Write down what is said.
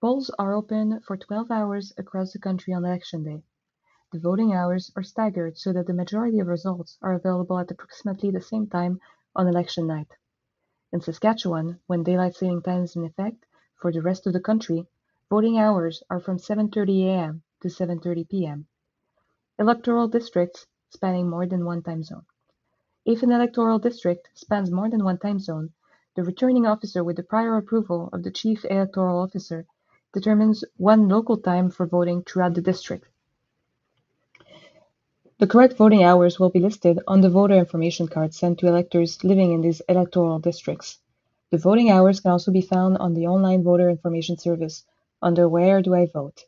Polls are open for 12 hours across the country on election day. The voting hours are staggered so that the majority of results are available at approximately the same time on election night. In Saskatchewan, when daylight saving time is in effect for the rest of the country, voting hours are from 7:30 a.m. to 7:30 p.m. Electoral districts spanning more than one time zone. If an electoral district spans more than one time zone, the returning officer with the prior approval of the chief electoral officer determines one local time for voting throughout the district. The correct voting hours will be listed on the voter information card sent to electors living in these electoral districts. The voting hours can also be found on the online voter information service under Where Do I Vote?